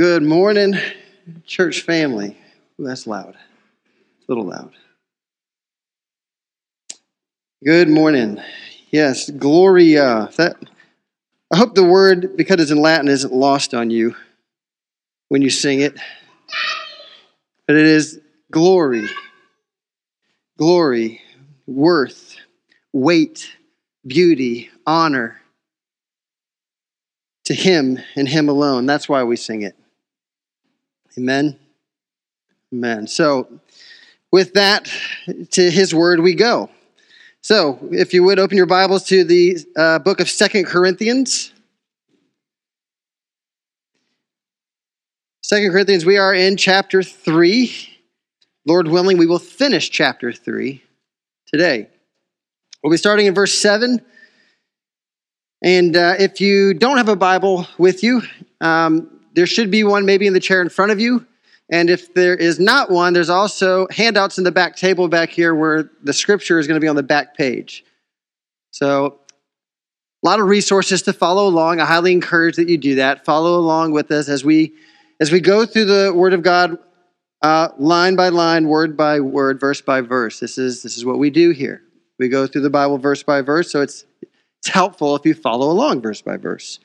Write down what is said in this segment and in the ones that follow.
Good morning, church family. Ooh, that's loud. It's a little loud. Good morning. Yes, Gloria. That I hope the word, because it's in Latin, isn't lost on you when you sing it. But it is glory, glory, worth, weight, beauty, honor to Him and Him alone. That's why we sing it. Amen. Amen. So, with that, to His word we go. So, if you would open your Bibles to the uh, book of Second Corinthians. Second Corinthians, we are in chapter 3. Lord willing, we will finish chapter 3 today. We'll be starting in verse 7. And uh, if you don't have a Bible with you, um, there should be one maybe in the chair in front of you. And if there is not one, there's also handouts in the back table back here where the scripture is going to be on the back page. So, a lot of resources to follow along. I highly encourage that you do that. Follow along with us as we as we go through the Word of God, uh, line by line, word by word, verse by verse. This is this is what we do here. We go through the Bible verse by verse, so it's it's helpful if you follow along verse by verse.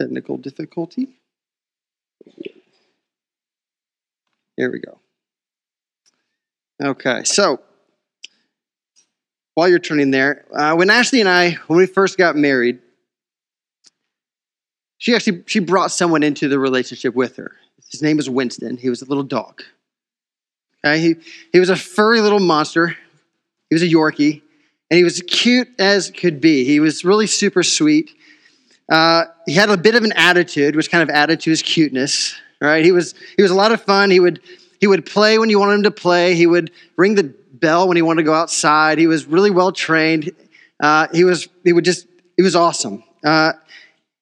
Technical difficulty. Here we go. Okay, so while you're turning there, uh, when Ashley and I, when we first got married, she actually she brought someone into the relationship with her. His name was Winston. He was a little dog. Okay, he he was a furry little monster. He was a Yorkie, and he was cute as could be. He was really super sweet. Uh, he had a bit of an attitude, which kind of added to his cuteness. Right? He was he was a lot of fun. He would he would play when you wanted him to play. He would ring the bell when he wanted to go outside. He was really well trained. Uh, he was he would just he was awesome. Uh,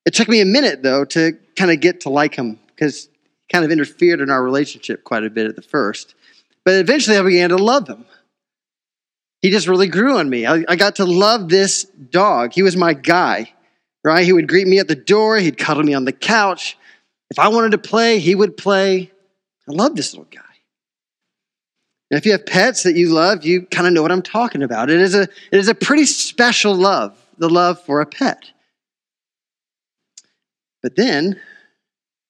it took me a minute though to kind of get to like him because he kind of interfered in our relationship quite a bit at the first. But eventually, I began to love him. He just really grew on me. I, I got to love this dog. He was my guy right? He would greet me at the door, he'd cuddle me on the couch. If I wanted to play, he would play. I love this little guy. And if you have pets that you love, you kind of know what I'm talking about. It is a, it is a pretty special love, the love for a pet. But then,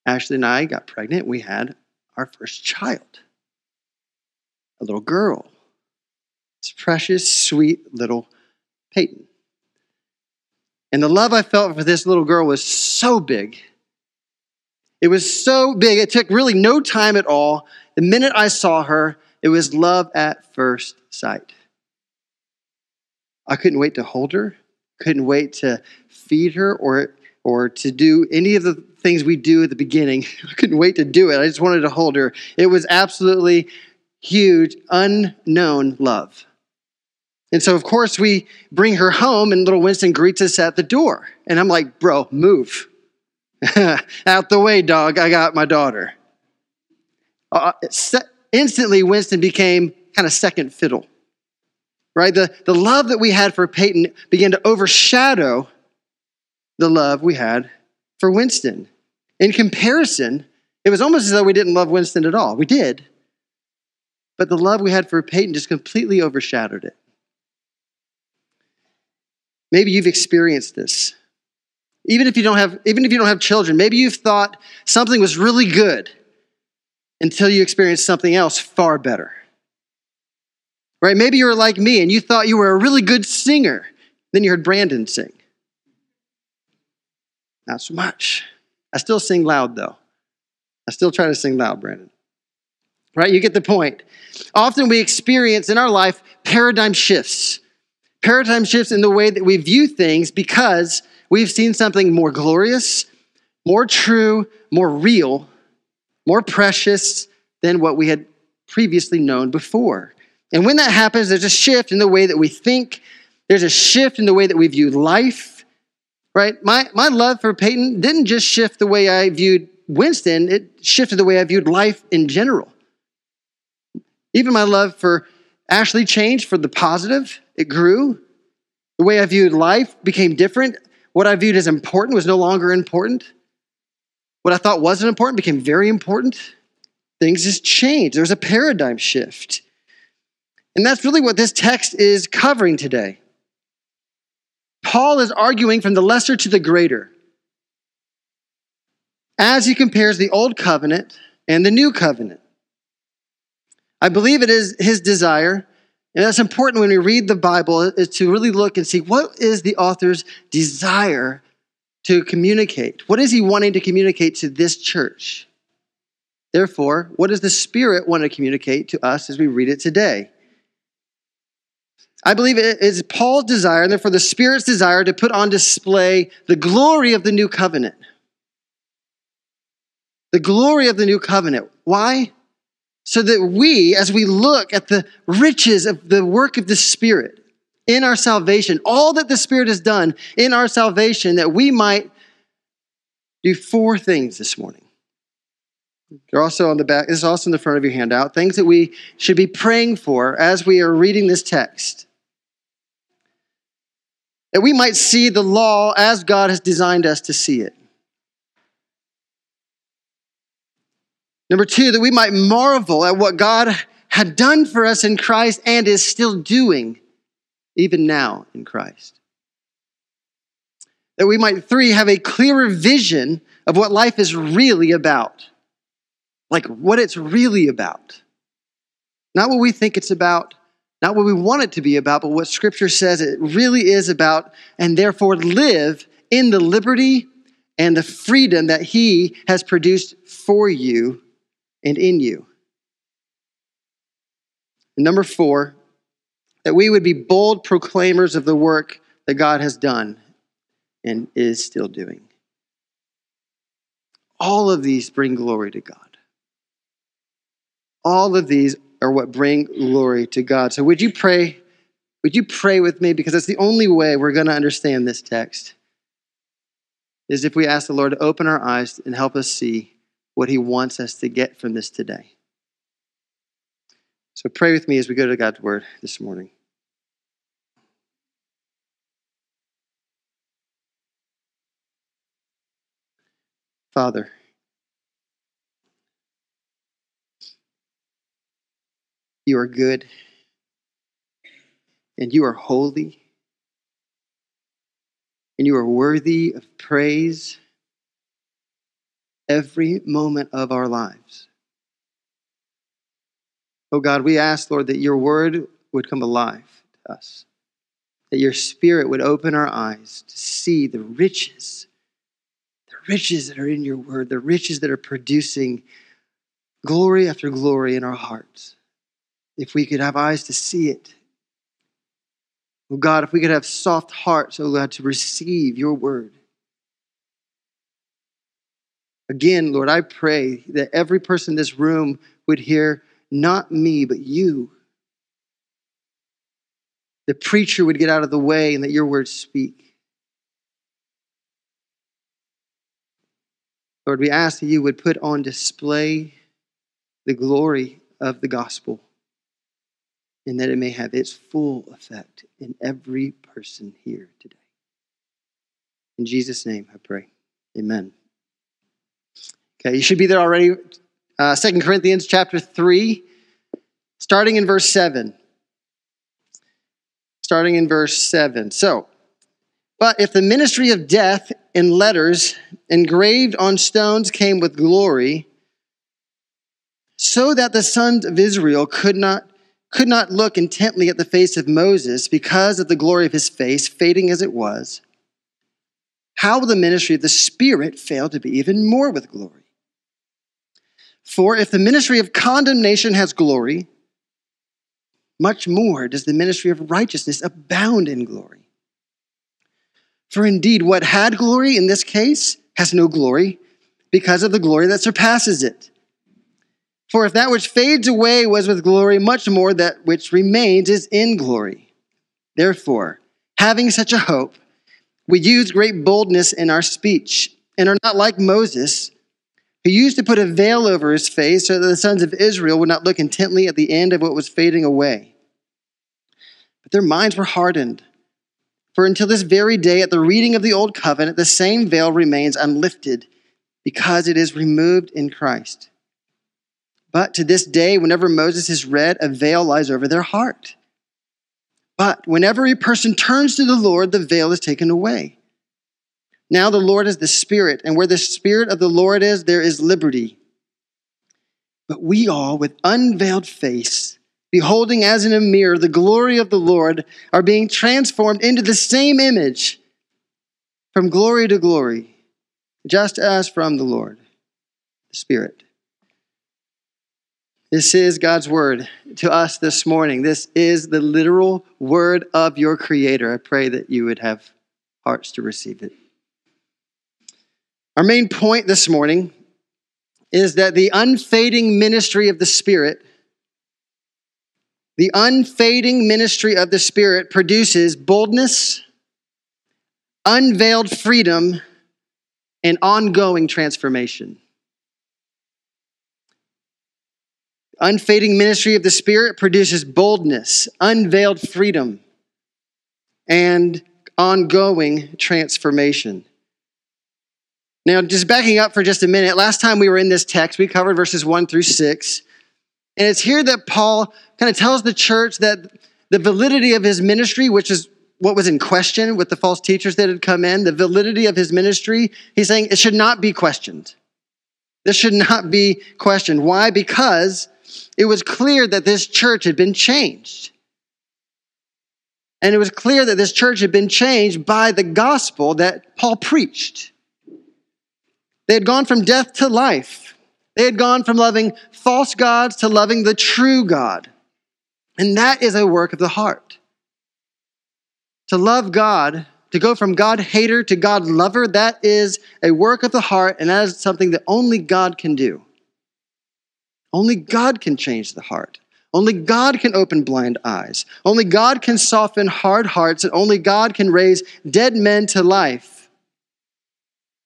Ashley and I got pregnant. We had our first child, a little girl. This precious, sweet little Peyton. And the love I felt for this little girl was so big. It was so big, it took really no time at all. The minute I saw her, it was love at first sight. I couldn't wait to hold her, couldn't wait to feed her or, or to do any of the things we do at the beginning. I couldn't wait to do it. I just wanted to hold her. It was absolutely huge, unknown love. And so, of course, we bring her home, and little Winston greets us at the door. And I'm like, bro, move. Out the way, dog. I got my daughter. Uh, instantly, Winston became kind of second fiddle, right? The, the love that we had for Peyton began to overshadow the love we had for Winston. In comparison, it was almost as though we didn't love Winston at all. We did. But the love we had for Peyton just completely overshadowed it. Maybe you've experienced this. Even if you don't have even if you don't have children, maybe you've thought something was really good until you experienced something else far better. Right? Maybe you were like me and you thought you were a really good singer. Then you heard Brandon sing. Not so much. I still sing loud though. I still try to sing loud, Brandon. Right? You get the point. Often we experience in our life paradigm shifts paradigm shifts in the way that we view things because we've seen something more glorious, more true, more real, more precious than what we had previously known before. And when that happens, there's a shift in the way that we think, there's a shift in the way that we view life, right? My, my love for Peyton didn't just shift the way I viewed Winston, it shifted the way I viewed life in general. Even my love for Ashley changed for the positive, it grew. The way I viewed life became different. What I viewed as important was no longer important. What I thought wasn't important became very important. Things just changed. There was a paradigm shift. And that's really what this text is covering today. Paul is arguing from the lesser to the greater as he compares the old covenant and the new covenant. I believe it is his desire, and that's important when we read the Bible, is to really look and see what is the author's desire to communicate? What is he wanting to communicate to this church? Therefore, what does the Spirit want to communicate to us as we read it today? I believe it is Paul's desire, and therefore the Spirit's desire, to put on display the glory of the new covenant. The glory of the new covenant. Why? So that we, as we look at the riches of the work of the Spirit in our salvation, all that the Spirit has done in our salvation, that we might do four things this morning. They're also on the back, this is also in the front of your handout, things that we should be praying for as we are reading this text that we might see the law as God has designed us to see it. Number two, that we might marvel at what God had done for us in Christ and is still doing even now in Christ. That we might, three, have a clearer vision of what life is really about. Like what it's really about. Not what we think it's about, not what we want it to be about, but what Scripture says it really is about, and therefore live in the liberty and the freedom that He has produced for you and in you. And number four, that we would be bold proclaimers of the work that God has done and is still doing. All of these bring glory to God. All of these are what bring glory to God. So would you pray? Would you pray with me? Because that's the only way we're going to understand this text. Is if we ask the Lord to open our eyes and help us see what He wants us to get from this today. So pray with me as we go to God's Word this morning. Father, You are good. And you are holy. And you are worthy of praise every moment of our lives. Oh God, we ask, Lord, that your word would come alive to us, that your spirit would open our eyes to see the riches, the riches that are in your word, the riches that are producing glory after glory in our hearts if we could have eyes to see it. Oh God, if we could have soft hearts, oh God, to receive your word. Again, Lord, I pray that every person in this room would hear not me, but you. The preacher would get out of the way and that your words speak. Lord, we ask that you would put on display the glory of the gospel and that it may have its full effect in every person here today. In Jesus' name, I pray. Amen. Okay, you should be there already. Uh, 2 Corinthians chapter 3, starting in verse 7. Starting in verse 7. So, but if the ministry of death in letters engraved on stones came with glory, so that the sons of Israel could not could not look intently at the face of Moses because of the glory of his face, fading as it was, how will the ministry of the Spirit fail to be even more with glory? For if the ministry of condemnation has glory, much more does the ministry of righteousness abound in glory. For indeed, what had glory in this case has no glory because of the glory that surpasses it. For if that which fades away was with glory, much more that which remains is in glory. Therefore, having such a hope, We use great boldness in our speech and are not like Moses, who used to put a veil over his face so that the sons of Israel would not look intently at the end of what was fading away. But their minds were hardened. For until this very day, at the reading of the Old Covenant, the same veil remains unlifted because it is removed in Christ. But to this day, whenever Moses is read, a veil lies over their heart. But whenever a person turns to the Lord, the veil is taken away. Now the Lord is the Spirit, and where the Spirit of the Lord is, there is liberty. But we all, with unveiled face, beholding as in a mirror the glory of the Lord, are being transformed into the same image from glory to glory, just as from the Lord, the Spirit. This is God's word to us this morning. This is the literal word of your Creator. I pray that you would have hearts to receive it. Our main point this morning is that the unfading ministry of the Spirit, the unfading ministry of the Spirit produces boldness, unveiled freedom, and ongoing transformation. Unfading ministry of the Spirit produces boldness, unveiled freedom, and ongoing transformation. Now, just backing up for just a minute, last time we were in this text, we covered verses 1 through 6. And it's here that Paul kind of tells the church that the validity of his ministry, which is what was in question with the false teachers that had come in, the validity of his ministry, he's saying it should not be questioned. This should not be questioned. Why? Because it was clear that this church had been changed. And it was clear that this church had been changed by the gospel that Paul preached. They had gone from death to life. They had gone from loving false gods to loving the true God. And that is a work of the heart. To love God, to go from God hater to God lover, that is a work of the heart, and that is something that only God can do. Only God can change the heart. Only God can open blind eyes. Only God can soften hard hearts, and only God can raise dead men to life.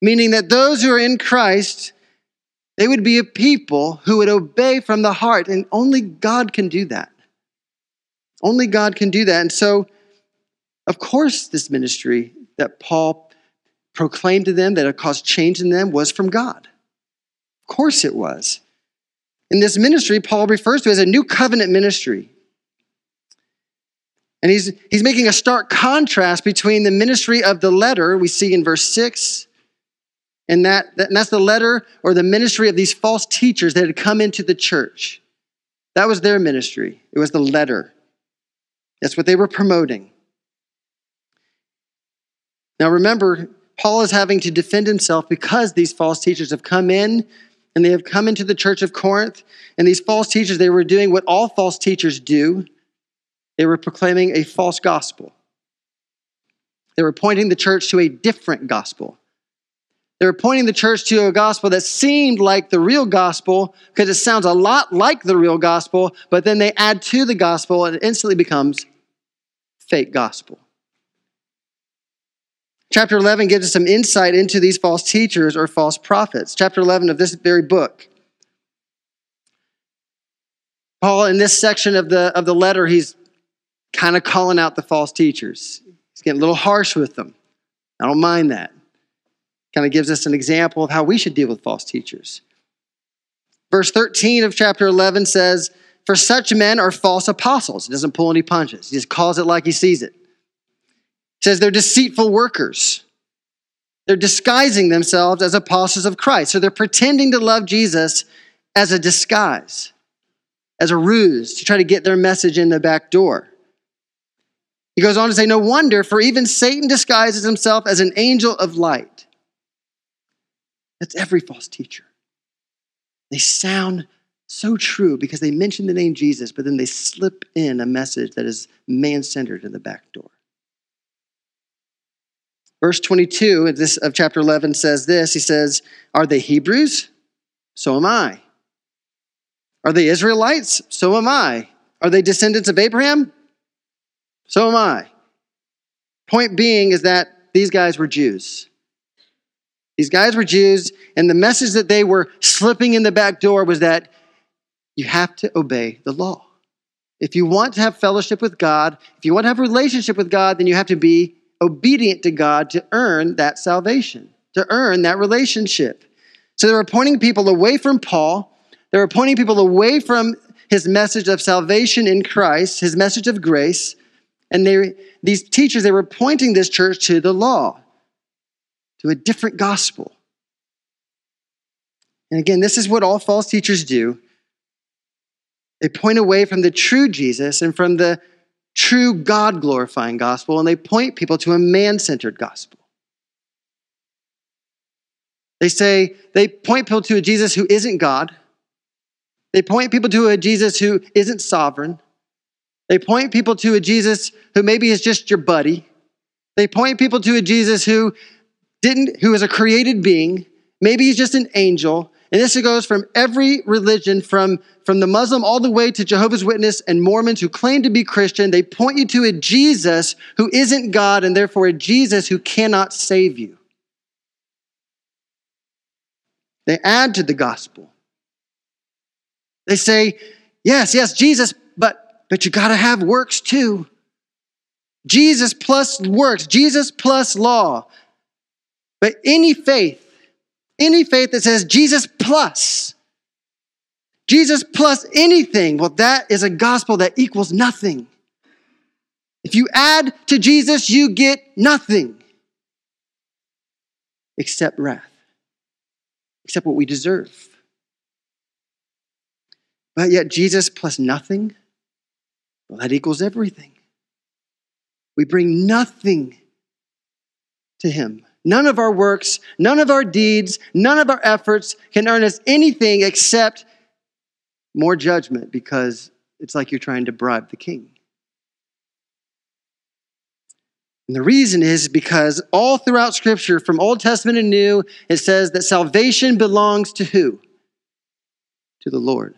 Meaning that those who are in Christ, they would be a people who would obey from the heart, and only God can do that. Only God can do that. And so, of course, this ministry that Paul proclaimed to them that it caused change in them was from God. Of course it was. In this ministry, Paul refers to as a new covenant ministry. And he's, he's making a stark contrast between the ministry of the letter we see in verse 6, and, that, and that's the letter or the ministry of these false teachers that had come into the church. That was their ministry, it was the letter. That's what they were promoting. Now remember, Paul is having to defend himself because these false teachers have come in and they have come into the church of Corinth. And these false teachers, they were doing what all false teachers do they were proclaiming a false gospel. They were pointing the church to a different gospel. They were pointing the church to a gospel that seemed like the real gospel because it sounds a lot like the real gospel, but then they add to the gospel and it instantly becomes fake gospel. Chapter 11 gives us some insight into these false teachers or false prophets. Chapter 11 of this very book. Paul, in this section of the, of the letter, he's kind of calling out the false teachers. He's getting a little harsh with them. I don't mind that. Kind of gives us an example of how we should deal with false teachers. Verse 13 of chapter 11 says, For such men are false apostles. He doesn't pull any punches, he just calls it like he sees it says they're deceitful workers. They're disguising themselves as apostles of Christ. So they're pretending to love Jesus as a disguise, as a ruse to try to get their message in the back door. He goes on to say, No wonder, for even Satan disguises himself as an angel of light. That's every false teacher. They sound so true because they mention the name Jesus, but then they slip in a message that is man centered in the back door. Verse 22 of, chapter 11 says this He says, Are they Hebrews? So am I. Are they Israelites? So am I. Are they descendants of Abraham? So am I. Point being is that these guys were Jews. These guys were Jews, and the message that they were slipping in the back door was that you have to obey the law. If you want to have fellowship with God, if you want to have a relationship with God, then you have to be obedient to God to earn that salvation, to earn that relationship. So they were pointing people away from Paul. They were pointing people away from his message of salvation in Christ, his message of grace. And they, these teachers, they were pointing this church to the law, to a different gospel. And again, this is what all false teachers do. They point away from the true Jesus and from the true God glorifying gospel, and they point people to a man centered gospel. They say, they point people to a Jesus who isn't God. They point people to a Jesus who isn't sovereign. They point people to a Jesus who maybe is just your buddy. They point people to a Jesus who didn't, who is a created being. Maybe he's just an angel. And this goes from every religion, from, from the Muslim all the way to Jehovah's Witness and Mormons who claim to be Christian. They point you to a Jesus who isn't God and therefore a Jesus who cannot save you. They add to the gospel. They say, yes, yes, Jesus, but, but you got to have works too. Jesus plus works, Jesus plus law. But any faith any faith that says Jesus plus, Jesus plus anything, well, that is a gospel that equals nothing. If you add to Jesus, you get nothing except wrath, except what we deserve. But yet, Jesus plus nothing, well, that equals everything. We bring nothing to Him. None of our works, none of our deeds, none of our efforts can earn us anything except more judgment because it's like you're trying to bribe the king. And the reason is because all throughout Scripture, from Old Testament and New, it says that salvation belongs to who? To the Lord.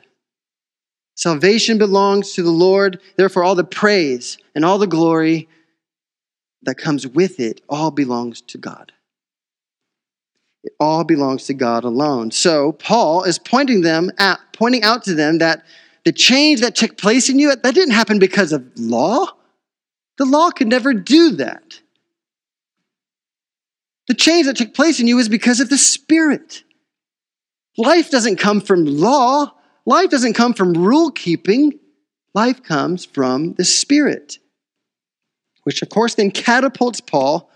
Salvation belongs to the Lord. Therefore, all the praise and all the glory that comes with it all belongs to God. It all belongs to God alone. So Paul is pointing them at, pointing out to them that the change that took place in you, that didn't happen because of law. The law could never do that. The change that took place in you is because of the Spirit. Life doesn't come from law. Life doesn't come from rule keeping. Life comes from the Spirit, which of course then catapults Paul.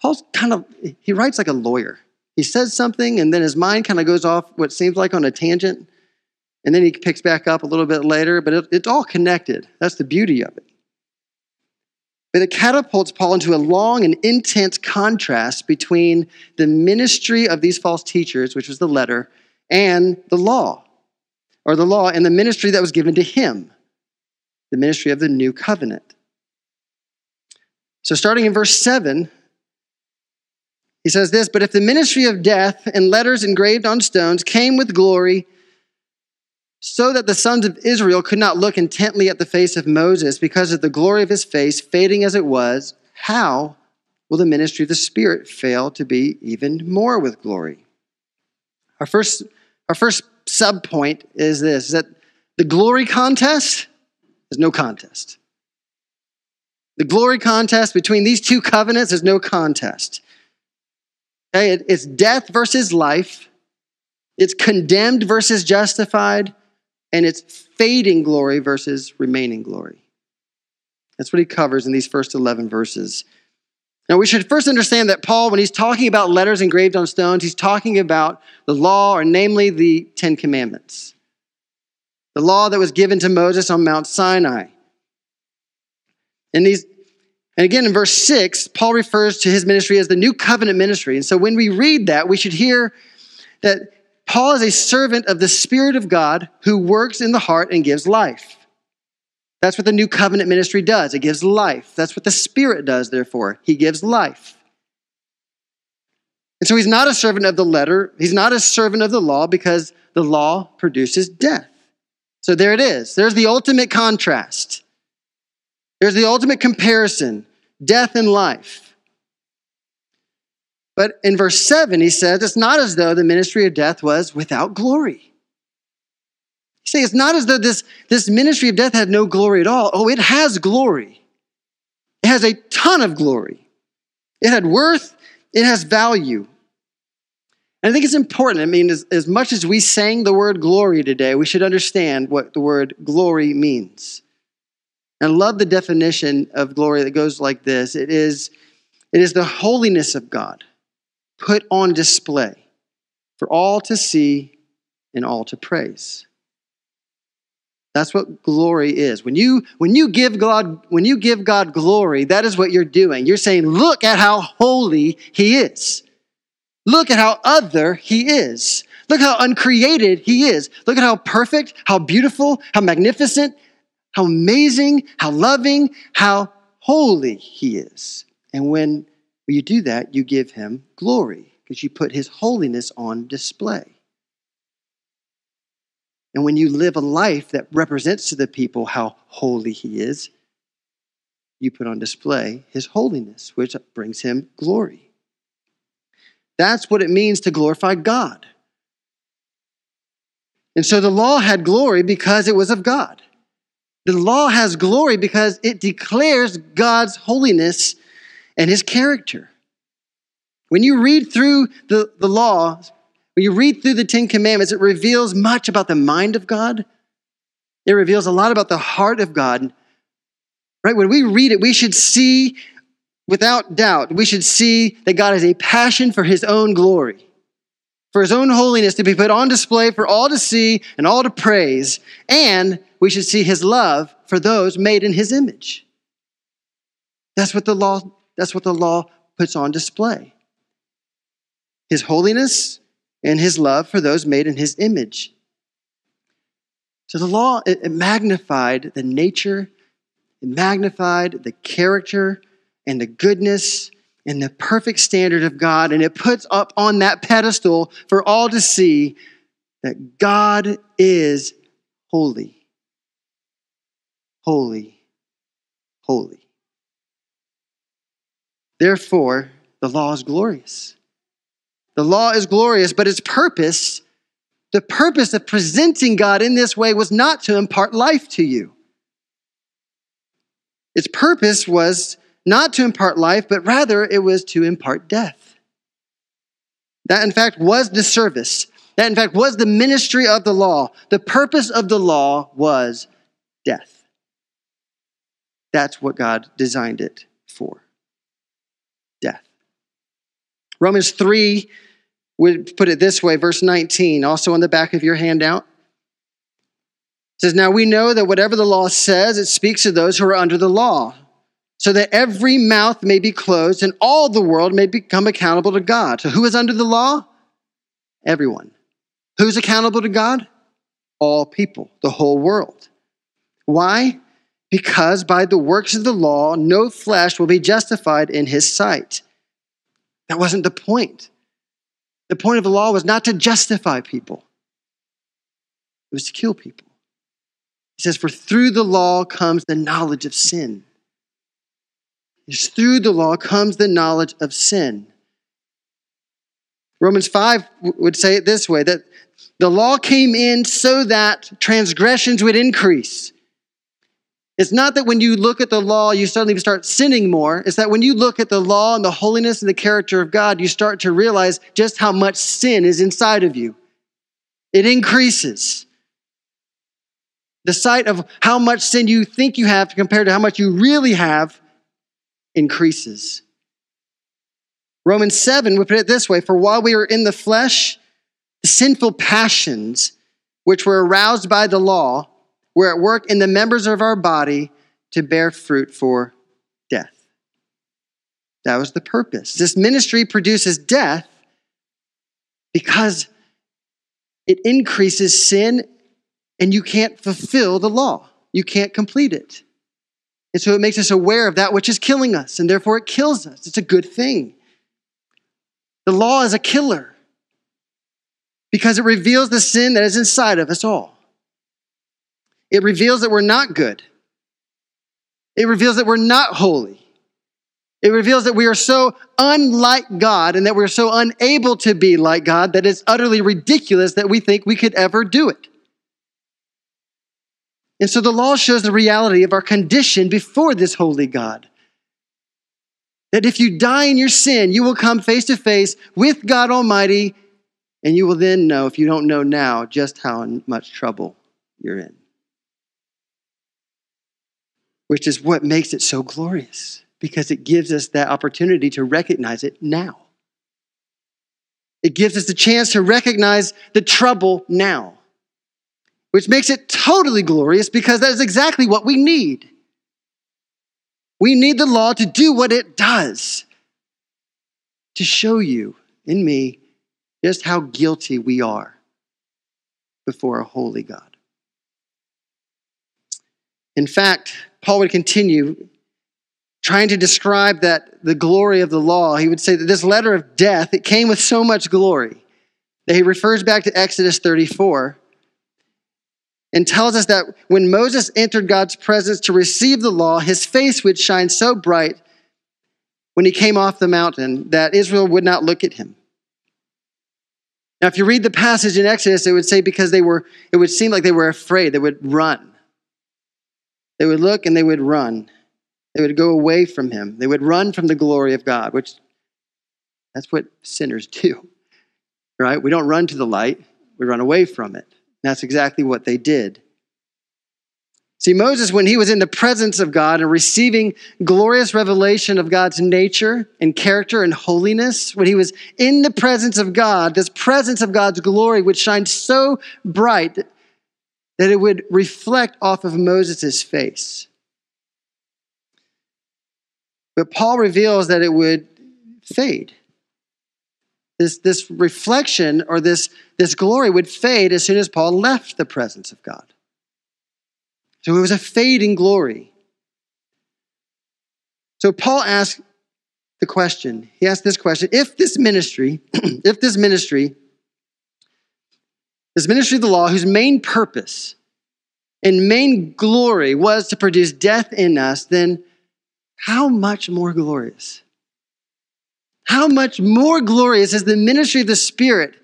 Paul's kind of, he writes like a lawyer. He says something, and then his mind kind of goes off what seems like on a tangent, and then he picks back up a little bit later, but it, it's all connected. That's the beauty of it. But it catapults Paul into a long and intense contrast between the ministry of these false teachers, which was the letter, and the law, or the law and the ministry that was given to him, the ministry of the new covenant. So, starting in verse 7, he says this But if the ministry of death and letters engraved on stones came with glory, so that the sons of Israel could not look intently at the face of Moses because of the glory of his face, fading as it was, how will the ministry of the Spirit fail to be even more with glory? Our first, our first sub point is this is that the glory contest is no contest. The glory contest between these two covenants is no contest. Okay, it's death versus life, it's condemned versus justified, and it's fading glory versus remaining glory. That's what he covers in these first 11 verses. Now, we should first understand that Paul, when he's talking about letters engraved on stones, he's talking about the law, or namely the Ten Commandments. The law that was given to Moses on Mount Sinai. And these, and again, in verse 6, Paul refers to his ministry as the new covenant ministry. And so when we read that, we should hear that Paul is a servant of the Spirit of God who works in the heart and gives life. That's what the new covenant ministry does. It gives life. That's what the Spirit does, therefore. He gives life. And so he's not a servant of the letter, he's not a servant of the law because the law produces death. So there it is. There's the ultimate contrast. There's the ultimate comparison death and life. But in verse 7, he says, It's not as though the ministry of death was without glory. You see, it's not as though this, this ministry of death had no glory at all. Oh, it has glory. It has a ton of glory. It had worth, it has value. And I think it's important. I mean, as, as much as we sang the word glory today, we should understand what the word glory means. And I love the definition of glory that goes like this it is, it is the holiness of God put on display for all to see and all to praise. That's what glory is. When you when you give God when you give God glory, that is what you're doing. You're saying, "Look at how holy he is. Look at how other he is. Look how uncreated he is. Look at how perfect, how beautiful, how magnificent, how amazing, how loving, how holy he is." And when you do that, you give him glory because you put his holiness on display. And when you live a life that represents to the people how holy he is, you put on display his holiness, which brings him glory. That's what it means to glorify God. And so the law had glory because it was of God. The law has glory because it declares God's holiness and his character. When you read through the, the law, when you read through the Ten Commandments, it reveals much about the mind of God. It reveals a lot about the heart of God. Right? When we read it, we should see, without doubt, we should see that God has a passion for his own glory, for his own holiness to be put on display for all to see and all to praise. And we should see his love for those made in his image. That's what the law, that's what the law puts on display. His holiness and his love for those made in his image. So the law, it, magnified the nature, it magnified the character and the goodness and the perfect standard of God, and it puts up on that pedestal for all to see that God is holy. Holy. Holy. Therefore, the law is glorious. The law is glorious, but its purpose, the purpose of presenting God in this way was not to impart life to you. Its purpose was not to impart life, but rather it was to impart death. That, in fact, was the service. That, in fact, was the ministry of the law. The purpose of the law was death. That's what God designed it for death. Romans 3 would put it this way, verse 19, also on the back of your handout. It says, Now we know that whatever the law says, it speaks to those who are under the law, so that every mouth may be closed and all the world may become accountable to God. So who is under the law? Everyone. Who's accountable to God? All people, the whole world. Why? Because by the works of the law, no flesh will be justified in his sight. That wasn't the point. The point of the law was not to justify people, it was to kill people. He says, For through the law comes the knowledge of sin. It's through the law comes the knowledge of sin. Romans 5 would say it this way that the law came in so that transgressions would increase. It's not that when you look at the law, you suddenly start sinning more. It's that when you look at the law and the holiness and the character of God, you start to realize just how much sin is inside of you. It increases. The sight of how much sin you think you have compared to how much you really have increases. Romans 7 would put it this way For while we are in the flesh, the sinful passions which were aroused by the law, we're at work in the members of our body to bear fruit for death. That was the purpose. This ministry produces death because it increases sin and you can't fulfill the law. You can't complete it. And so it makes us aware of that which is killing us, and therefore it kills us. It's a good thing. The law is a killer because it reveals the sin that is inside of us all. It reveals that we're not good. It reveals that we're not holy. It reveals that we are so unlike God and that we're so unable to be like God that it's utterly ridiculous that we think we could ever do it. And so the law shows the reality of our condition before this holy God. That if you die in your sin, you will come face to face with God Almighty, and you will then know, if you don't know now, just how much trouble you're in. Which is what makes it so glorious because it gives us that opportunity to recognize it now. It gives us the chance to recognize the trouble now, which makes it totally glorious because that is exactly what we need. We need the law to do what it does to show you in me just how guilty we are before a holy God. In fact, Paul would continue trying to describe that the glory of the law, he would say that this letter of death, it came with so much glory that he refers back to Exodus 34 and tells us that when Moses entered God's presence to receive the law, his face would shine so bright when he came off the mountain that Israel would not look at him. Now, if you read the passage in Exodus, it would say because they were, it would seem like they were afraid, they would run. They would look and they would run. They would go away from him. They would run from the glory of God, which that's what sinners do, right? We don't run to the light, we run away from it. That's exactly what they did. See, Moses, when he was in the presence of God and receiving glorious revelation of God's nature and character and holiness, when he was in the presence of God, this presence of God's glory would shine so bright that it would reflect off of Moses' face. But Paul reveals that it would fade. This, this reflection or this, this glory would fade as soon as Paul left the presence of God. So it was a fading glory. So Paul asked the question, he asked this question if this ministry, if this ministry, this ministry of the law, whose main purpose and main glory was to produce death in us, then how much more glorious? How much more glorious is the ministry of the Spirit?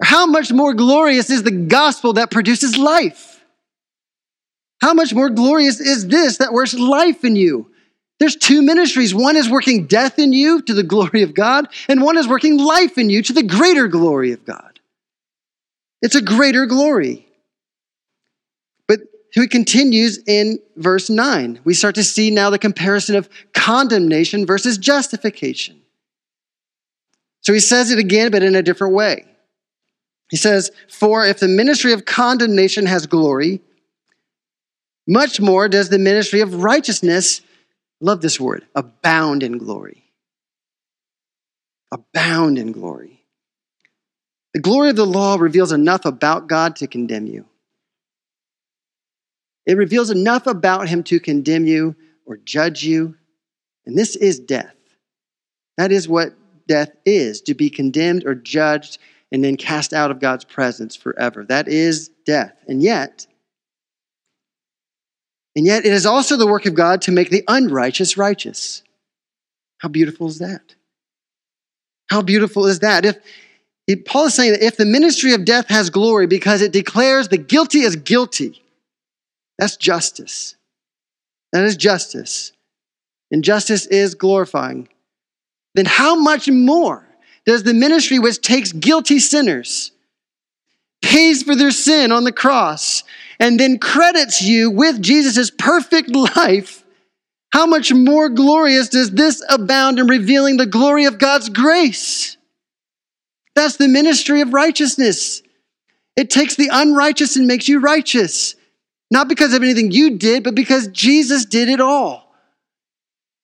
How much more glorious is the gospel that produces life? How much more glorious is this that works life in you? There's two ministries. One is working death in you to the glory of God, and one is working life in you to the greater glory of God. It's a greater glory. But he continues in verse 9. We start to see now the comparison of condemnation versus justification. So he says it again, but in a different way. He says, For if the ministry of condemnation has glory, much more does the ministry of righteousness, love this word, abound in glory. Abound in glory. The glory of the law reveals enough about God to condemn you. It reveals enough about him to condemn you or judge you. And this is death. That is what death is to be condemned or judged and then cast out of God's presence forever. That is death. And yet, and yet it is also the work of God to make the unrighteous righteous. How beautiful is that? How beautiful is that? If, if Paul is saying that if the ministry of death has glory because it declares the guilty as guilty, that's justice. That is justice. And justice is glorifying then how much more does the ministry which takes guilty sinners, pays for their sin on the cross, and then credits you with Jesus' perfect life? How much more glorious does this abound in revealing the glory of God's grace? That's the ministry of righteousness. It takes the unrighteous and makes you righteous. Not because of anything you did, but because Jesus did it all.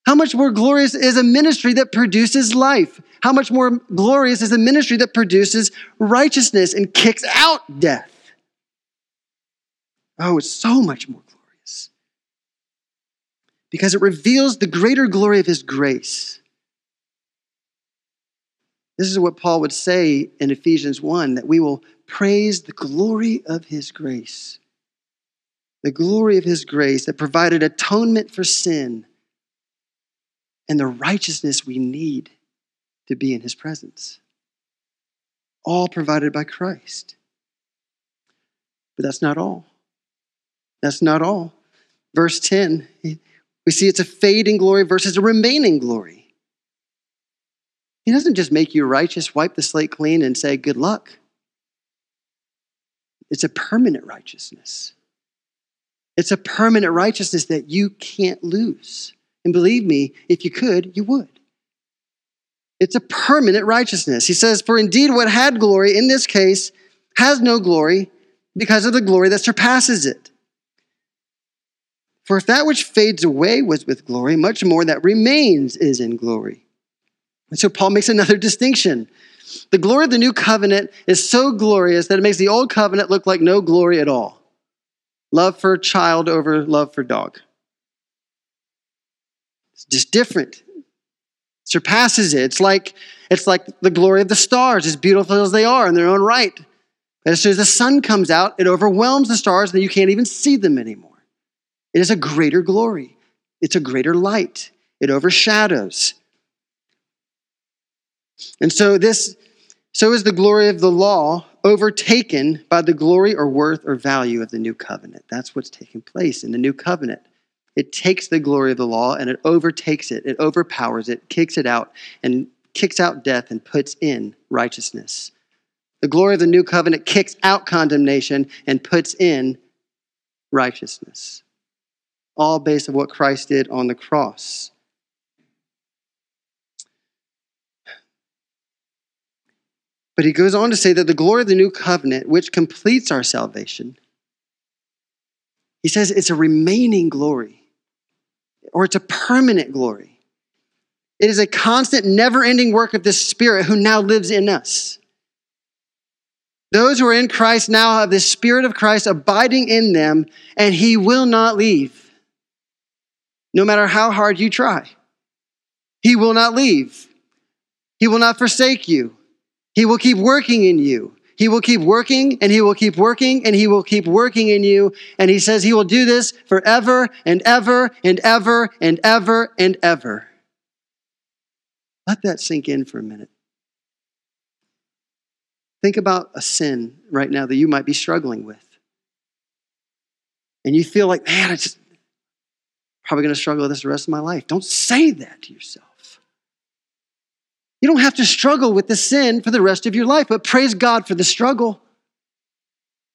How much more glorious is a ministry that produces life? How much more glorious is a ministry that produces righteousness and kicks out death? Oh, it's so much more glorious. Because it reveals the greater glory of his grace. This is what Paul would say in Ephesians 1 that we will praise the glory of his grace. The glory of his grace that provided atonement for sin and the righteousness we need to be in his presence. All provided by Christ. But that's not all. That's not all. Verse 10, we see it's a fading glory versus a remaining glory. He doesn't just make you righteous, wipe the slate clean, and say, good luck. It's a permanent righteousness. It's a permanent righteousness that you can't lose. And believe me, if you could, you would. It's a permanent righteousness. He says, For indeed, what had glory in this case has no glory because of the glory that surpasses it. For if that which fades away was with glory, much more that remains is in glory. And so Paul makes another distinction. The glory of the new covenant is so glorious that it makes the old covenant look like no glory at all. Love for child over love for dog. It's just different. Surpasses it. It's like it's like the glory of the stars, as beautiful as they are in their own right. But as soon as the sun comes out, it overwhelms the stars and you can't even see them anymore. It is a greater glory. It's a greater light. It overshadows. And so this so is the glory of the law overtaken by the glory or worth or value of the new covenant. That's what's taking place in the new covenant. It takes the glory of the law and it overtakes it, it overpowers it, kicks it out, and kicks out death and puts in righteousness. The glory of the new covenant kicks out condemnation and puts in righteousness. All based on what Christ did on the cross. But he goes on to say that the glory of the new covenant, which completes our salvation, he says it's a remaining glory or it's a permanent glory. It is a constant, never ending work of the Spirit who now lives in us. Those who are in Christ now have the Spirit of Christ abiding in them, and He will not leave, no matter how hard you try. He will not leave, He will not forsake you. He will keep working in you. He will keep working and he will keep working and he will keep working in you. And he says he will do this forever and ever and ever and ever and ever. Let that sink in for a minute. Think about a sin right now that you might be struggling with. And you feel like, man, I'm just probably going to struggle with this the rest of my life. Don't say that to yourself. You don't have to struggle with the sin for the rest of your life, but praise God for the struggle.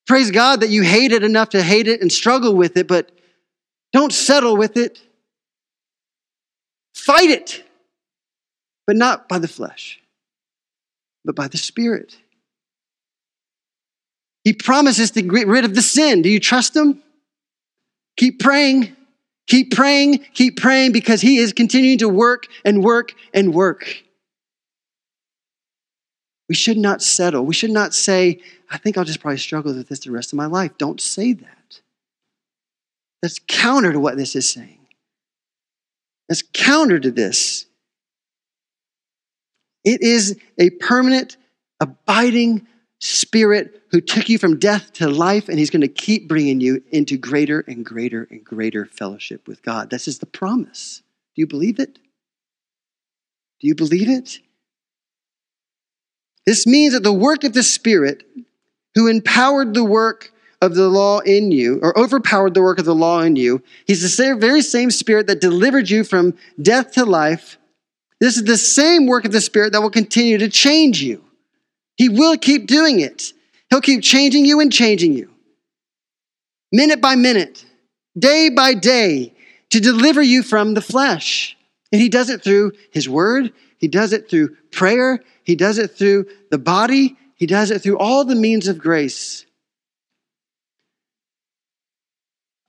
Praise God that you hate it enough to hate it and struggle with it, but don't settle with it. Fight it, but not by the flesh, but by the Spirit. He promises to get rid of the sin. Do you trust Him? Keep praying. Keep praying. Keep praying because He is continuing to work and work and work. We should not settle. We should not say, I think I'll just probably struggle with this the rest of my life. Don't say that. That's counter to what this is saying. That's counter to this. It is a permanent, abiding spirit who took you from death to life, and he's going to keep bringing you into greater and greater and greater fellowship with God. This is the promise. Do you believe it? Do you believe it? This means that the work of the Spirit, who empowered the work of the law in you, or overpowered the work of the law in you, he's the very same Spirit that delivered you from death to life. This is the same work of the Spirit that will continue to change you. He will keep doing it. He'll keep changing you and changing you, minute by minute, day by day, to deliver you from the flesh. And he does it through his word, he does it through prayer, he does it through the body, He does it through all the means of grace.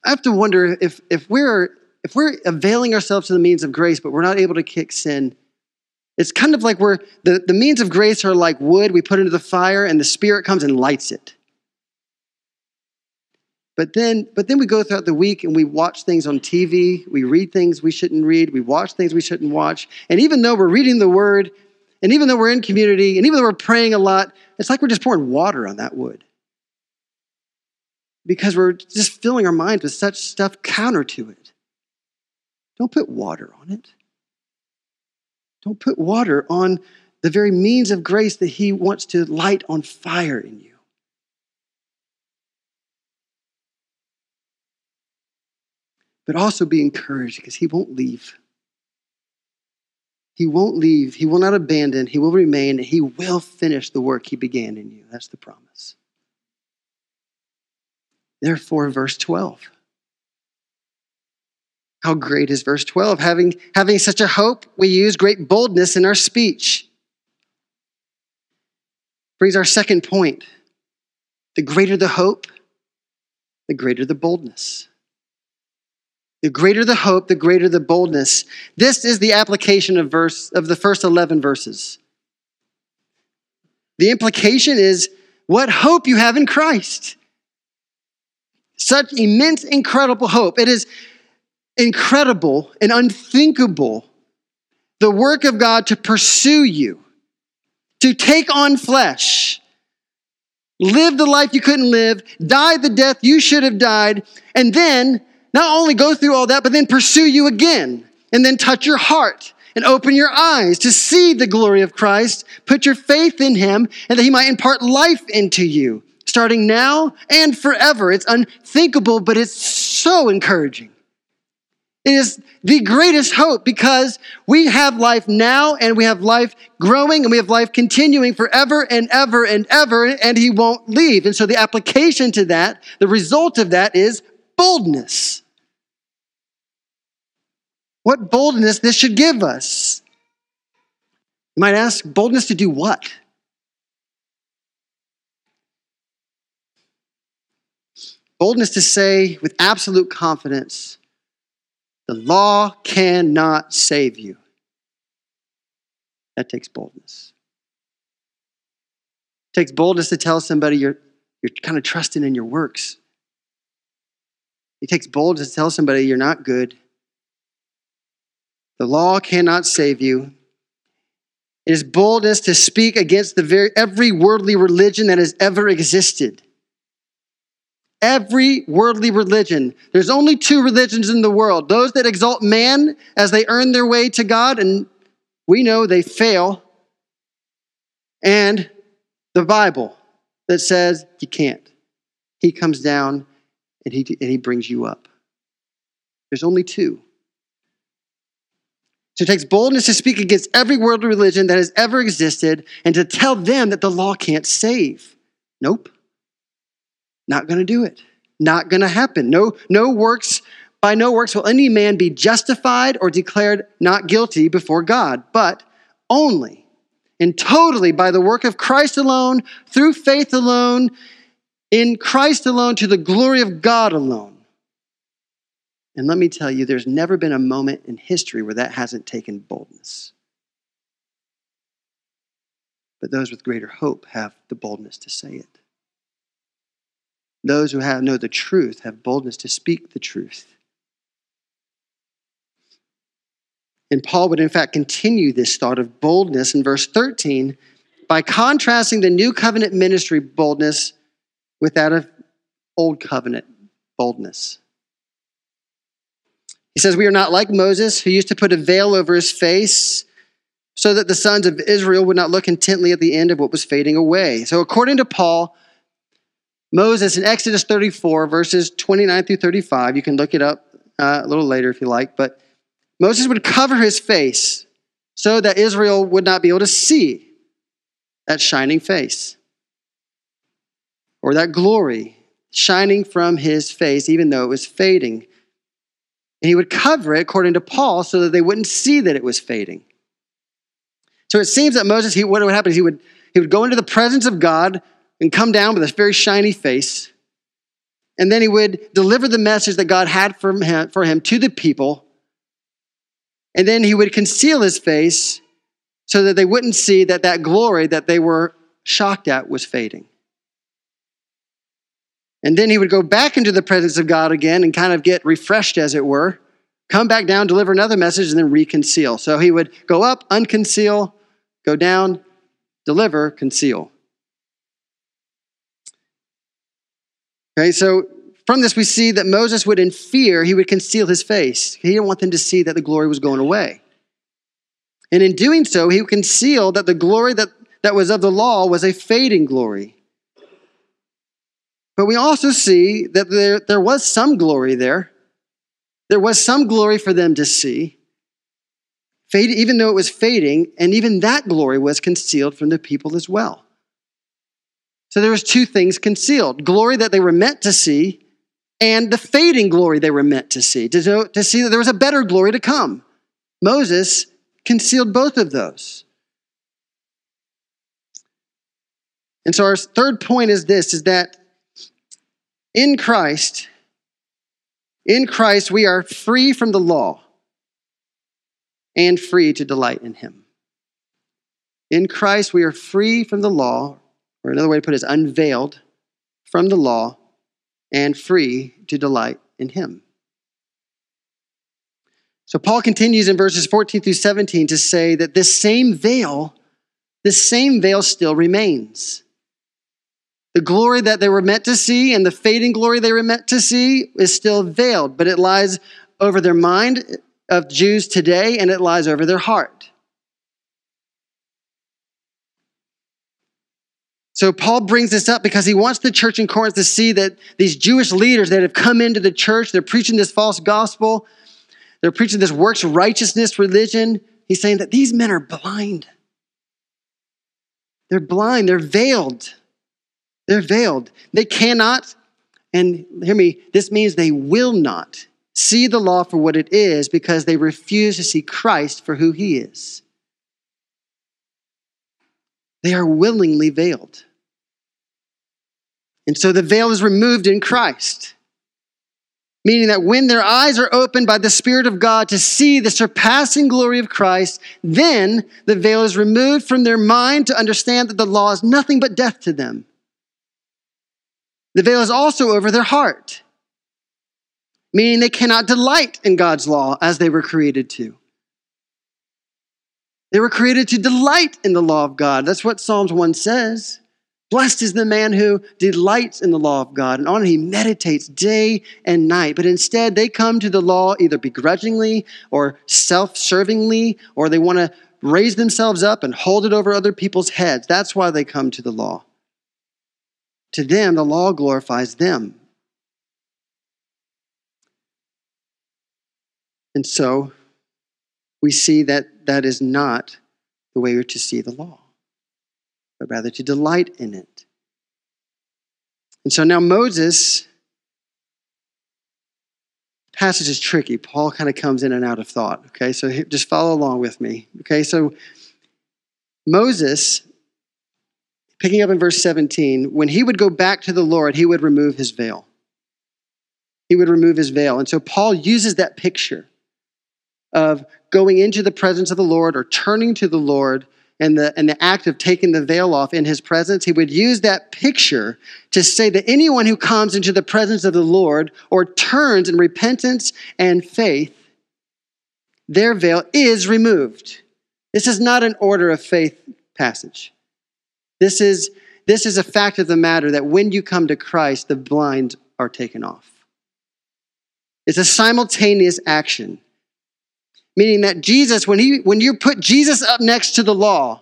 I have to wonder if, if, we're, if we're availing ourselves to the means of grace, but we're not able to kick sin. It's kind of like we're, the, the means of grace are like wood we put into the fire, and the Spirit comes and lights it. But then, but then we go throughout the week and we watch things on TV, we read things we shouldn't read, we watch things we shouldn't watch. And even though we're reading the word, and even though we're in community, and even though we're praying a lot, it's like we're just pouring water on that wood. Because we're just filling our minds with such stuff counter to it. Don't put water on it. Don't put water on the very means of grace that He wants to light on fire in you. But also be encouraged because He won't leave. He won't leave. He will not abandon. He will remain. He will finish the work He began in you. That's the promise. Therefore, verse 12. How great is verse 12? Having, having such a hope, we use great boldness in our speech. Brings our second point. The greater the hope, the greater the boldness. The greater the hope, the greater the boldness. This is the application of verse of the first 11 verses. The implication is what hope you have in Christ. Such immense, incredible hope. It is incredible and unthinkable the work of God to pursue you, to take on flesh, live the life you couldn't live, die the death you should have died, and then not only go through all that, but then pursue you again, and then touch your heart and open your eyes to see the glory of Christ, put your faith in Him, and that He might impart life into you, starting now and forever. It's unthinkable, but it's so encouraging. It is the greatest hope because we have life now and we have life growing and we have life continuing forever and ever and ever, and He won't leave. And so the application to that, the result of that is boldness. What boldness this should give us. You might ask, boldness to do what? Boldness to say with absolute confidence, the law cannot save you. That takes boldness. It takes boldness to tell somebody you're, you're kind of trusting in your works. It takes boldness to tell somebody you're not good. The law cannot save you. It is boldness to speak against the very, every worldly religion that has ever existed. Every worldly religion. There's only two religions in the world those that exalt man as they earn their way to God, and we know they fail, and the Bible that says you can't. He comes down and he, and he brings you up. There's only two. So it takes boldness to speak against every worldly religion that has ever existed and to tell them that the law can't save. Nope. Not going to do it. Not going to happen. No, no works, by no works will any man be justified or declared not guilty before God, but only and totally by the work of Christ alone, through faith alone, in Christ alone, to the glory of God alone. And let me tell you, there's never been a moment in history where that hasn't taken boldness. But those with greater hope have the boldness to say it. Those who have, know the truth have boldness to speak the truth. And Paul would, in fact, continue this thought of boldness in verse 13 by contrasting the new covenant ministry boldness with that of old covenant boldness. He says, We are not like Moses, who used to put a veil over his face so that the sons of Israel would not look intently at the end of what was fading away. So, according to Paul, Moses in Exodus 34, verses 29 through 35, you can look it up uh, a little later if you like, but Moses would cover his face so that Israel would not be able to see that shining face or that glory shining from his face, even though it was fading. And he would cover it, according to Paul, so that they wouldn't see that it was fading. So it seems that Moses, he, what would happen is he would, he would go into the presence of God and come down with a very shiny face. And then he would deliver the message that God had for him, for him to the people. And then he would conceal his face so that they wouldn't see that that glory that they were shocked at was fading. And then he would go back into the presence of God again and kind of get refreshed, as it were, come back down, deliver another message, and then reconceal. So he would go up, unconceal, go down, deliver, conceal. Okay, so from this we see that Moses would, in fear, he would conceal his face. He didn't want them to see that the glory was going away. And in doing so, he concealed that the glory that, that was of the law was a fading glory. But we also see that there, there was some glory there. There was some glory for them to see, fade, even though it was fading, and even that glory was concealed from the people as well. So there was two things concealed glory that they were meant to see, and the fading glory they were meant to see, to, know, to see that there was a better glory to come. Moses concealed both of those. And so our third point is this is that in Christ, in Christ, we are free from the law and free to delight in Him. In Christ, we are free from the law, or another way to put it is unveiled from the law and free to delight in Him. So Paul continues in verses 14 through 17 to say that this same veil, this same veil still remains. The glory that they were meant to see and the fading glory they were meant to see is still veiled, but it lies over their mind of Jews today and it lies over their heart. So Paul brings this up because he wants the church in Corinth to see that these Jewish leaders that have come into the church, they're preaching this false gospel, they're preaching this works righteousness religion. He's saying that these men are blind. They're blind, they're veiled. They're veiled. They cannot, and hear me, this means they will not see the law for what it is because they refuse to see Christ for who he is. They are willingly veiled. And so the veil is removed in Christ, meaning that when their eyes are opened by the Spirit of God to see the surpassing glory of Christ, then the veil is removed from their mind to understand that the law is nothing but death to them. The veil is also over their heart, meaning they cannot delight in God's law as they were created to. They were created to delight in the law of God. That's what Psalms 1 says. Blessed is the man who delights in the law of God, and on it he meditates day and night. But instead, they come to the law either begrudgingly or self servingly, or they want to raise themselves up and hold it over other people's heads. That's why they come to the law. To them, the law glorifies them. And so we see that that is not the way we're to see the law, but rather to delight in it. And so now Moses passage is tricky. Paul kind of comes in and out of thought. Okay, so just follow along with me. Okay, so Moses picking up in verse 17, when he would go back to the Lord, he would remove his veil. He would remove his veil. And so Paul uses that picture of going into the presence of the Lord or turning to the Lord and the, and the act of taking the veil off in his presence. He would use that picture to say that anyone who comes into the presence of the Lord or turns in repentance and faith, their veil is removed. This is not an order of faith passage. This is, this is a fact of the matter that when you come to Christ, the blind are taken off. It's a simultaneous action, meaning that Jesus, when, he, when you put Jesus up next to the law,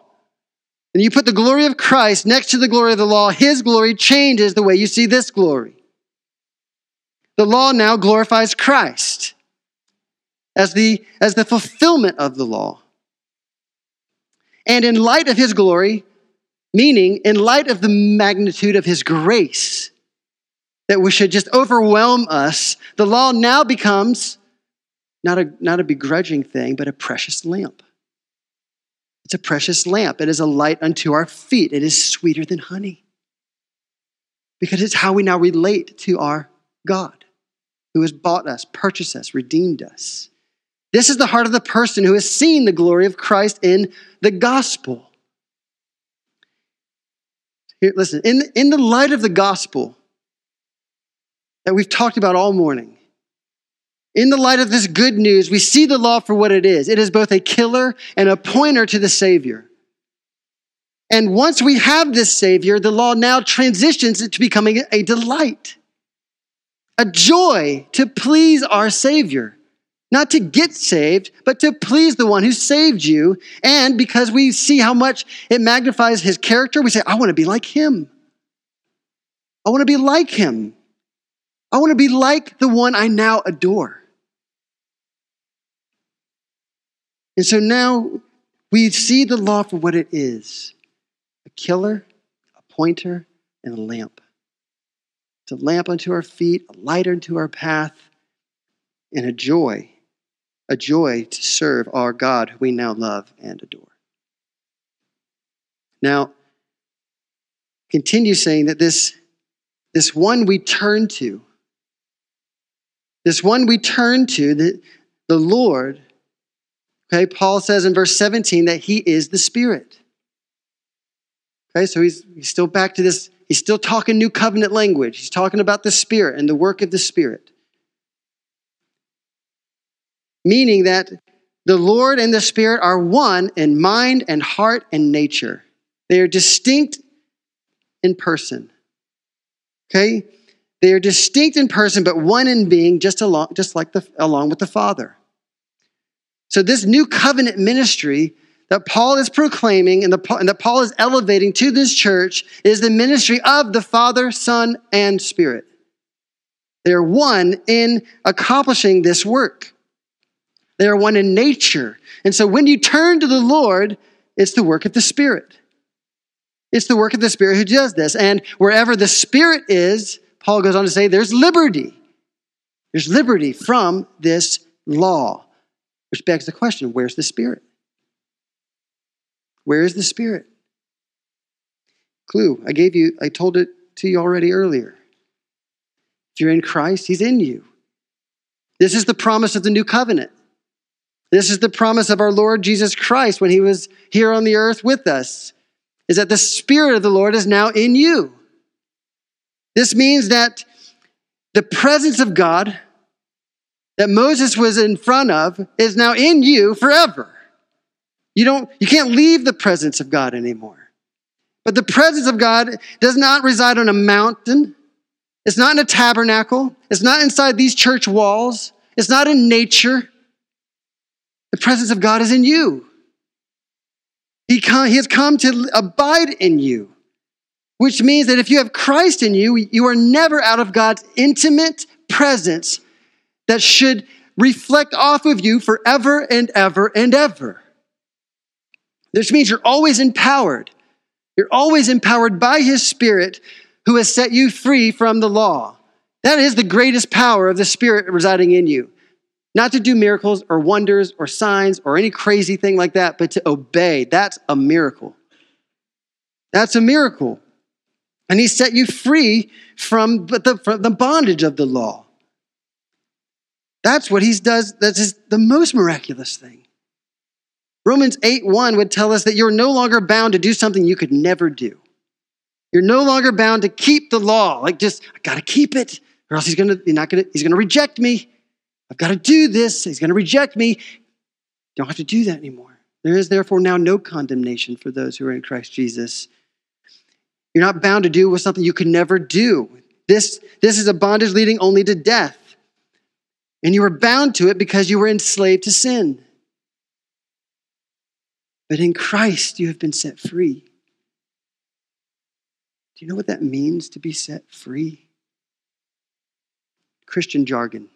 and you put the glory of Christ next to the glory of the law, his glory changes the way you see this glory. The law now glorifies Christ as the, as the fulfillment of the law. And in light of his glory, Meaning, in light of the magnitude of his grace, that we should just overwhelm us, the law now becomes not a, not a begrudging thing, but a precious lamp. It's a precious lamp. It is a light unto our feet. It is sweeter than honey. Because it's how we now relate to our God, who has bought us, purchased us, redeemed us. This is the heart of the person who has seen the glory of Christ in the gospel. Here, listen, in, in the light of the gospel that we've talked about all morning, in the light of this good news, we see the law for what it is. It is both a killer and a pointer to the Savior. And once we have this Savior, the law now transitions into becoming a delight, a joy to please our Savior. Not to get saved, but to please the one who saved you. And because we see how much it magnifies his character, we say, I want to be like him. I want to be like him. I want to be like the one I now adore. And so now we see the law for what it is a killer, a pointer, and a lamp. It's a lamp unto our feet, a light unto our path, and a joy a joy to serve our God, who we now love and adore. Now, continue saying that this, this one we turn to, this one we turn to, the, the Lord, okay, Paul says in verse 17 that he is the Spirit. Okay, so he's, he's still back to this, he's still talking new covenant language. He's talking about the Spirit and the work of the Spirit meaning that the Lord and the Spirit are one in mind and heart and nature. They are distinct in person. Okay? They are distinct in person, but one in being, just along, just like the, along with the Father. So this new covenant ministry that Paul is proclaiming and, the, and that Paul is elevating to this church is the ministry of the Father, Son, and Spirit. They are one in accomplishing this work. They are one in nature. And so when you turn to the Lord, it's the work of the Spirit. It's the work of the Spirit who does this. And wherever the Spirit is, Paul goes on to say, there's liberty. There's liberty from this law, which begs the question where's the Spirit? Where is the Spirit? Clue. I gave you, I told it to you already earlier. If you're in Christ, He's in you. This is the promise of the new covenant. This is the promise of our Lord Jesus Christ when he was here on the earth with us, is that the Spirit of the Lord is now in you. This means that the presence of God that Moses was in front of is now in you forever. You don't you can't leave the presence of God anymore. But the presence of God does not reside on a mountain. It's not in a tabernacle. It's not inside these church walls. It's not in nature. The presence of God is in you. He, come, he has come to abide in you, which means that if you have Christ in you, you are never out of God's intimate presence that should reflect off of you forever and ever and ever. This means you're always empowered. You're always empowered by His Spirit who has set you free from the law. That is the greatest power of the Spirit residing in you. Not to do miracles or wonders or signs or any crazy thing like that, but to obey. That's a miracle. That's a miracle. And he set you free from the, from the bondage of the law. That's what he does. That's the most miraculous thing. Romans 8 1 would tell us that you're no longer bound to do something you could never do. You're no longer bound to keep the law. Like just, I gotta keep it, or else he's gonna, he's not gonna, he's gonna reject me. I've got to do this. He's going to reject me. You don't have to do that anymore. There is therefore now no condemnation for those who are in Christ Jesus. You're not bound to do with something you could never do. This, this is a bondage leading only to death. And you were bound to it because you were enslaved to sin. But in Christ, you have been set free. Do you know what that means to be set free? Christian jargon.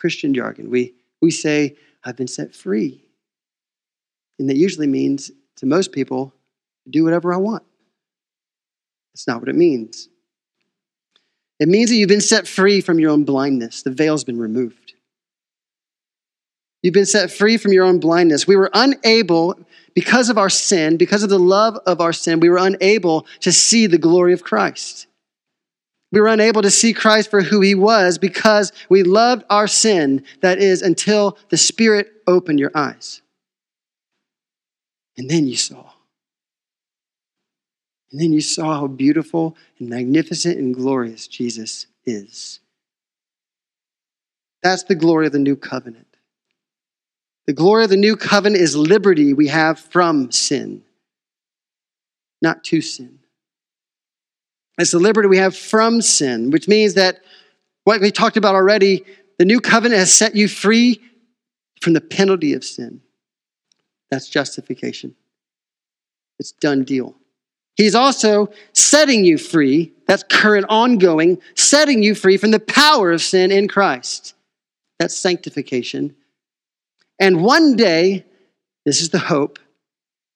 Christian jargon. We, we say, I've been set free. And that usually means to most people, do whatever I want. That's not what it means. It means that you've been set free from your own blindness. The veil's been removed. You've been set free from your own blindness. We were unable, because of our sin, because of the love of our sin, we were unable to see the glory of Christ. We were unable to see Christ for who he was because we loved our sin, that is, until the Spirit opened your eyes. And then you saw. And then you saw how beautiful and magnificent and glorious Jesus is. That's the glory of the new covenant. The glory of the new covenant is liberty we have from sin, not to sin. It's the liberty we have from sin, which means that what we talked about already, The new covenant has set you free from the penalty of sin. That's justification. It's done deal. He's also setting you free, that's current, ongoing, setting you free from the power of sin in Christ. That's sanctification. And one day, this is the hope,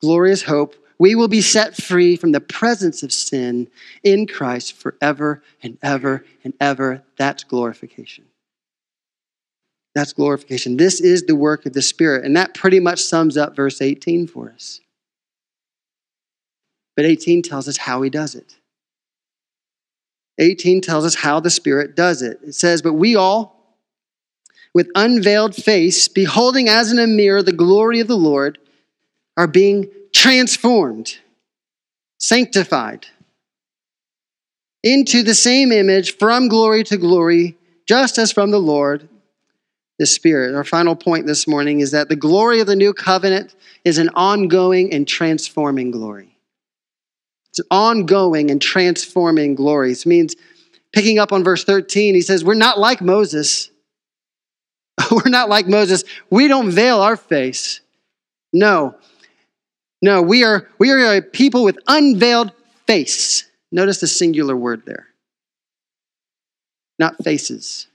glorious hope, we will be set free from the presence of sin in Christ forever and ever and ever. That's glorification. That's glorification. This is the work of the Spirit. And that pretty much sums up verse 18 for us. But 18 tells us how he does it. 18 tells us how the Spirit does it. It says, But we all, with unveiled face, beholding as in a mirror the glory of the Lord, are being transformed, sanctified into the same image from glory to glory, just as from the Lord, the Spirit. Our final point this morning is that the glory of the new covenant is an ongoing and transforming glory. It's an ongoing and transforming glory. It means, picking up on verse 13, he says, We're not like Moses. We're not like Moses. We don't veil our face. No. No, we are, we are a people with unveiled face. Notice the singular word there. Not faces.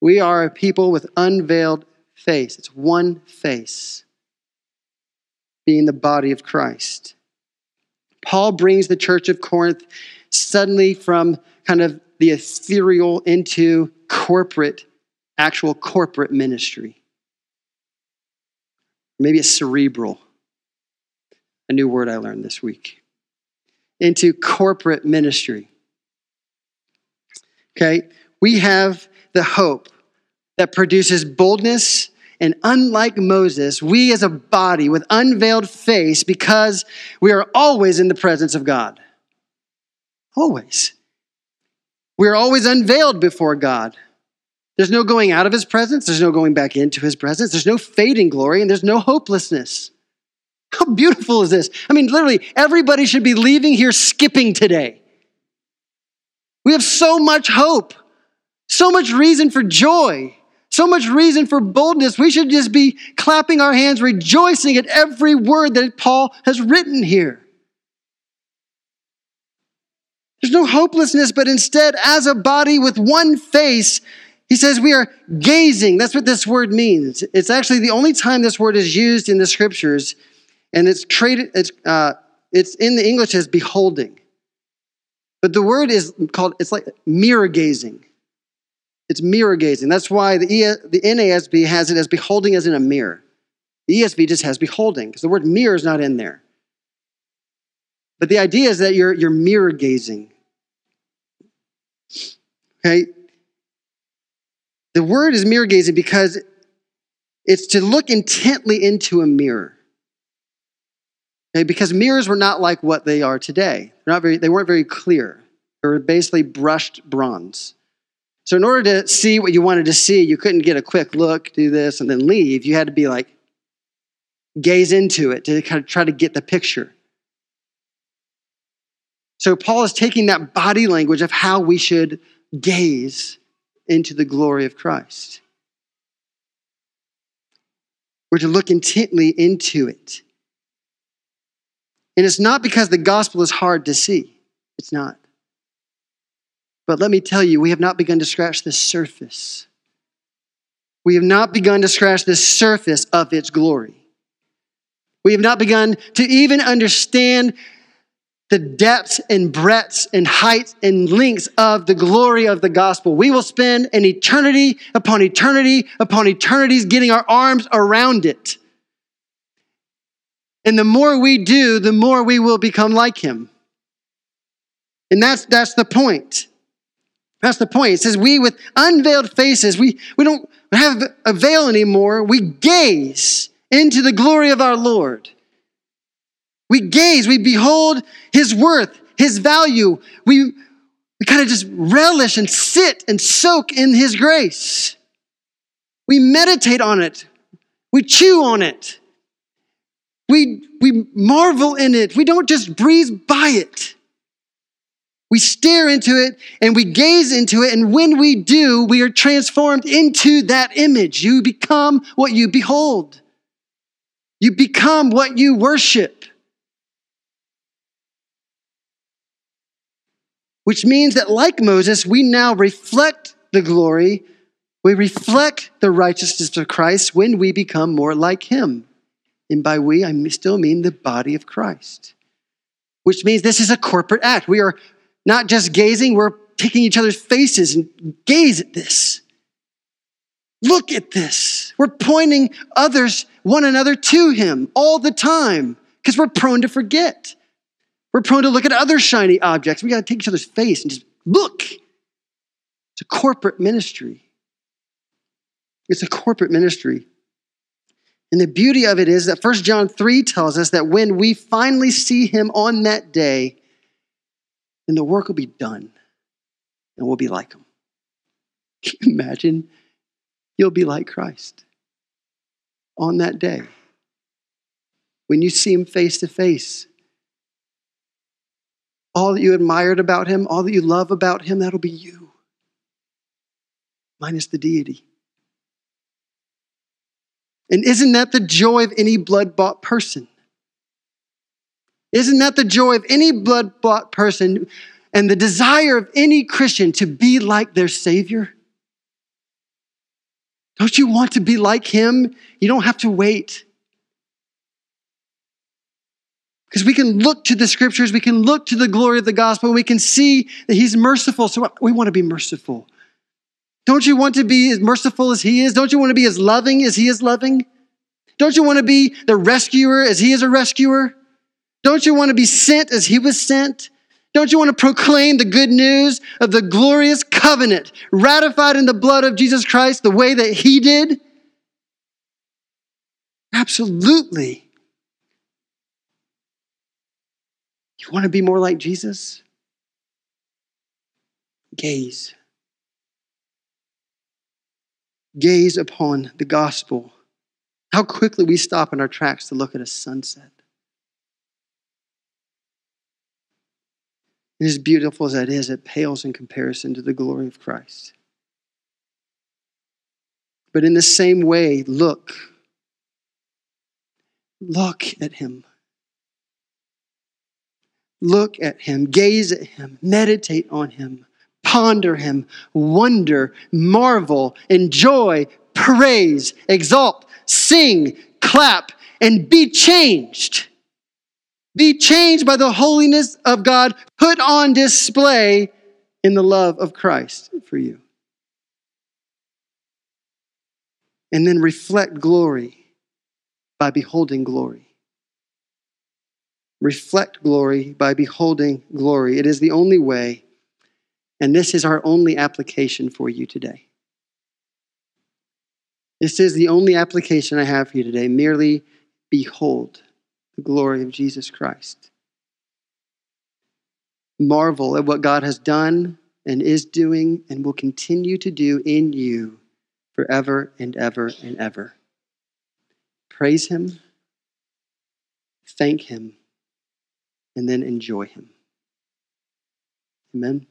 We are a people with unveiled face. It's one face, being the body of Christ. Paul brings the church of Corinth suddenly from kind of the ethereal into corporate, actual corporate ministry. Maybe it's cerebral, a new word I learned this week, into corporate ministry. Okay, we have the hope that produces boldness and unlike Moses, we as a body with unveiled face, because we are always in the presence of God. Always. We are always unveiled before God. There's no going out of his presence, there's no going back into his presence, there's no fading glory, and there's no hopelessness. How beautiful is this? I mean, literally, everybody should be leaving here skipping today. We have so much hope, so much reason for joy. So much reason for boldness. We should just be clapping our hands, rejoicing at every word that Paul has written here. There's no hopelessness, but instead, as a body with one face, he says we are gazing. That's what this word means. It's actually the only time this word is used in the scriptures, and it's traded. It's uh, it's in the English as beholding, but the word is called. It's like mirror gazing. It's mirror gazing. That's why the, the NASB has it as beholding as in a mirror. The ESV just has beholding because the word mirror is not in there. But the idea is that you're, you're mirror gazing. Okay? The word is mirror gazing because it's to look intently into a mirror. Okay? Because mirrors were not like what they are today. They're not very, they weren't very clear. They were basically brushed bronze. So, in order to see what you wanted to see, you couldn't get a quick look, do this, and then leave. You had to be like, gaze into it to kind of try to get the picture. So, Paul is taking that body language of how we should gaze into the glory of Christ. We're to look intently into it. And it's not because the gospel is hard to see, it's not. But let me tell you, we have not begun to scratch the surface. We have not begun to scratch the surface of its glory. We have not begun to even understand the depths and breadths and heights and lengths of the glory of the gospel. We will spend an eternity upon eternity upon eternities getting our arms around it. And the more we do, the more we will become like him. And that's, that's the point. That's the point. It says, We with unveiled faces, we, we don't have a veil anymore. We gaze into the glory of our Lord. We gaze, we behold his worth, his value. We, we kind of just relish and sit and soak in his grace. We meditate on it, we chew on it, we, we marvel in it. We don't just breeze by it. We stare into it and we gaze into it, and when we do, we are transformed into that image. You become what you behold, you become what you worship. Which means that, like Moses, we now reflect the glory, we reflect the righteousness of Christ when we become more like him. And by we, I still mean the body of Christ. Which means this is a corporate act. We are not just gazing, we're taking each other's faces and gaze at this. Look at this. We're pointing others, one another to Him all the time because we're prone to forget. We're prone to look at other shiny objects. We got to take each other's face and just look. It's a corporate ministry. It's a corporate ministry. And the beauty of it is that 1 John 3 tells us that when we finally see him on that day, then the work will be done and we'll be like him. Can you imagine? You'll be like Christ on that day. When you see him face to face, all that you admired about him, all that you love about him, that'll be you, minus the deity. And isn't that the joy of any blood bought person? Isn't that the joy of any blood bought person and the desire of any Christian to be like their Savior? Don't you want to be like Him? You don't have to wait. Because we can look to the scriptures, we can look to the glory of the gospel, we can see that He's merciful. So we want to be merciful. Don't you want to be as merciful as He is? Don't you want to be as loving as He is loving? Don't you want to be the rescuer as He is a rescuer? Don't you want to be sent as He was sent? Don't you want to proclaim the good news of the glorious covenant ratified in the blood of Jesus Christ the way that He did? Absolutely. You want to be more like Jesus? Gaze gaze upon the gospel, how quickly we stop in our tracks to look at a sunset. And as beautiful as that is, it pales in comparison to the glory of Christ. But in the same way, look. Look at him. Look at him. Gaze at him. Meditate on him ponder him, wonder, marvel, enjoy, praise, exalt, sing, clap, and be changed. Be changed by the holiness of God put on display in the love of Christ for you. And then reflect glory by beholding glory. Reflect glory by beholding glory. It is the only way and this is our only application for you today. This is the only application I have for you today. Merely behold the glory of Jesus Christ. Marvel at what God has done and is doing and will continue to do in you forever and ever and ever. Praise Him, thank Him, and then enjoy Him. Amen.